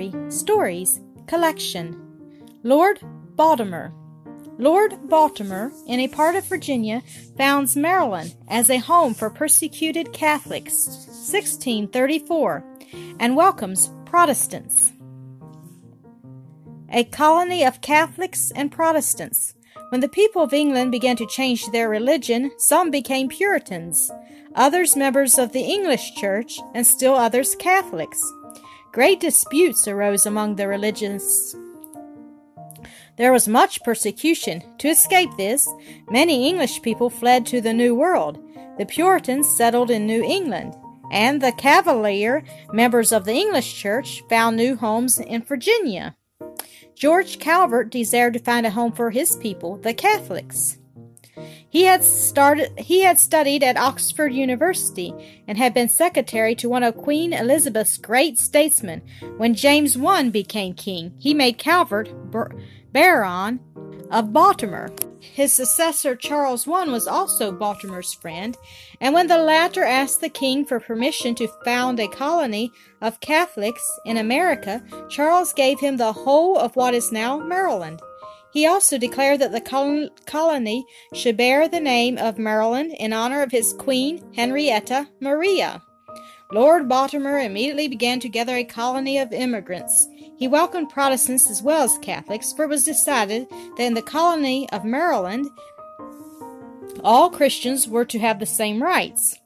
History Stories Collection Lord Baltimore. Lord Baltimore, in a part of Virginia, founds Maryland as a home for persecuted Catholics, 1634, and welcomes Protestants. A colony of Catholics and Protestants. When the people of England began to change their religion, some became Puritans, others members of the English Church, and still others Catholics. Great disputes arose among the religious. There was much persecution. To escape this, many English people fled to the New World. The Puritans settled in New England, and the Cavalier, members of the English Church, found new homes in Virginia. George Calvert desired to find a home for his people, the Catholics. He had started he had studied at Oxford University and had been secretary to one of Queen Elizabeth's great statesmen. When James I became king, he made Calvert Baron of Baltimore. His successor Charles I was also Baltimore's friend, and when the latter asked the king for permission to found a colony of Catholics in America, Charles gave him the whole of what is now Maryland. He also declared that the colony should bear the name of Maryland in honor of his queen, Henrietta Maria. Lord Baltimore immediately began to gather a colony of immigrants. He welcomed Protestants as well as Catholics, for it was decided that in the colony of Maryland, all Christians were to have the same rights.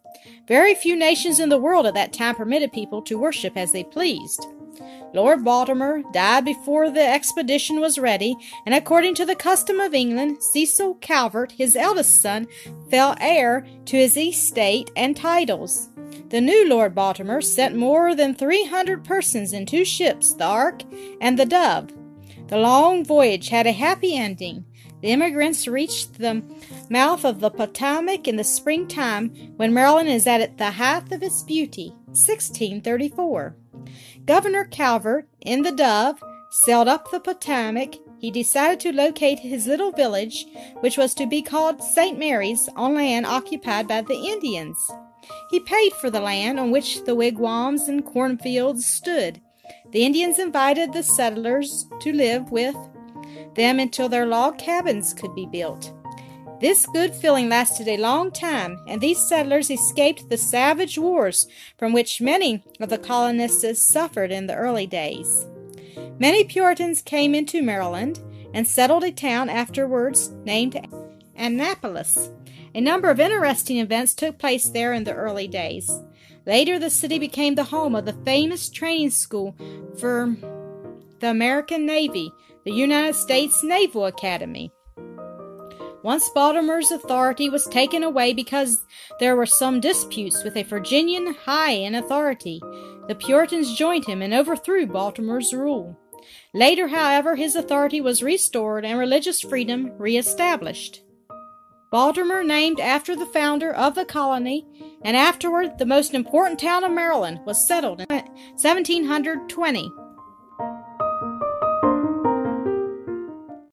Very few nations in the world at that time permitted people to worship as they pleased. Lord Baltimore died before the expedition was ready, and according to the custom of England, Cecil Calvert, his eldest son, fell heir to his estate and titles. The new Lord Baltimore sent more than three hundred persons in two ships, the Ark and the Dove. The long voyage had a happy ending. The immigrants reached the mouth of the Potomac in the springtime when Maryland is at the height of its beauty, 1634. Governor Calvert, in the Dove, sailed up the Potomac. He decided to locate his little village, which was to be called St. Mary's, on land occupied by the Indians. He paid for the land on which the wigwams and cornfields stood. The Indians invited the settlers to live with them until their log cabins could be built. This good feeling lasted a long time, and these settlers escaped the savage wars from which many of the colonists suffered in the early days. Many Puritans came into Maryland and settled a town afterwards named Annapolis. A number of interesting events took place there in the early days. Later, the city became the home of the famous training school for the American Navy, the United States Naval Academy. Once Baltimore's authority was taken away because there were some disputes with a Virginian high in authority. The Puritans joined him and overthrew Baltimore's rule. Later, however, his authority was restored and religious freedom reestablished. Baltimore, named after the founder of the colony, and afterward the most important town of Maryland, was settled in 1720.